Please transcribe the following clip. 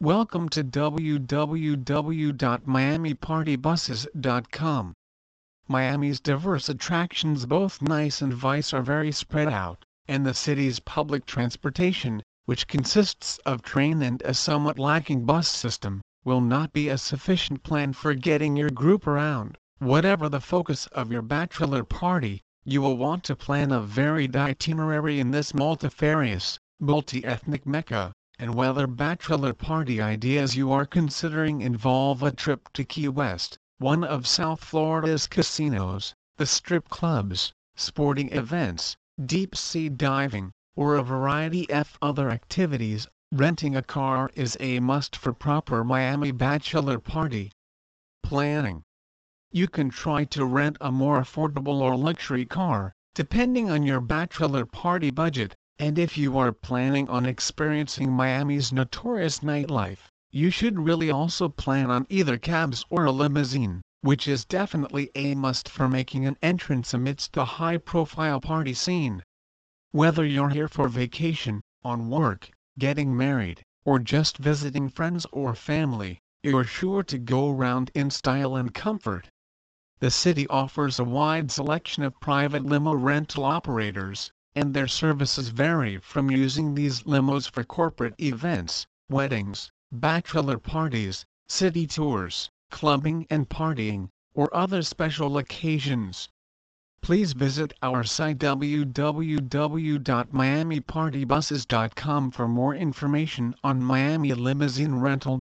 Welcome to www.miamipartybuses.com. Miami's diverse attractions both nice and vice are very spread out, and the city's public transportation, which consists of train and a somewhat lacking bus system, will not be a sufficient plan for getting your group around. Whatever the focus of your bachelor party, you will want to plan a varied itinerary in this multifarious, multi-ethnic mecca and whether bachelor party ideas you are considering involve a trip to Key West, one of South Florida's casinos, the strip clubs, sporting events, deep-sea diving, or a variety of other activities, renting a car is a must for proper Miami bachelor party planning. You can try to rent a more affordable or luxury car, depending on your bachelor party budget, and if you are planning on experiencing Miami's notorious nightlife, you should really also plan on either cabs or a limousine, which is definitely a must for making an entrance amidst the high-profile party scene. Whether you're here for vacation, on work, getting married, or just visiting friends or family, you're sure to go around in style and comfort. The city offers a wide selection of private limo rental operators, and their services vary from using these limos for corporate events, weddings, bachelor parties, city tours, clubbing and partying, or other special occasions. Please visit our site www.miamipartybuses.com for more information on Miami limousine rental